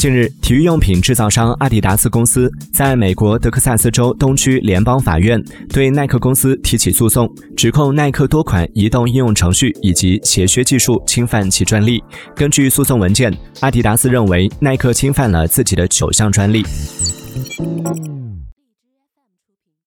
近日体育用品制造商阿迪达斯公司在美国德克萨斯州东区联邦法院对耐克公司提起诉讼指控耐克多款移动应用程序以及鞋靴技术侵犯其专利。根据诉讼文件阿迪达斯认为耐克侵犯了自己的九项专利。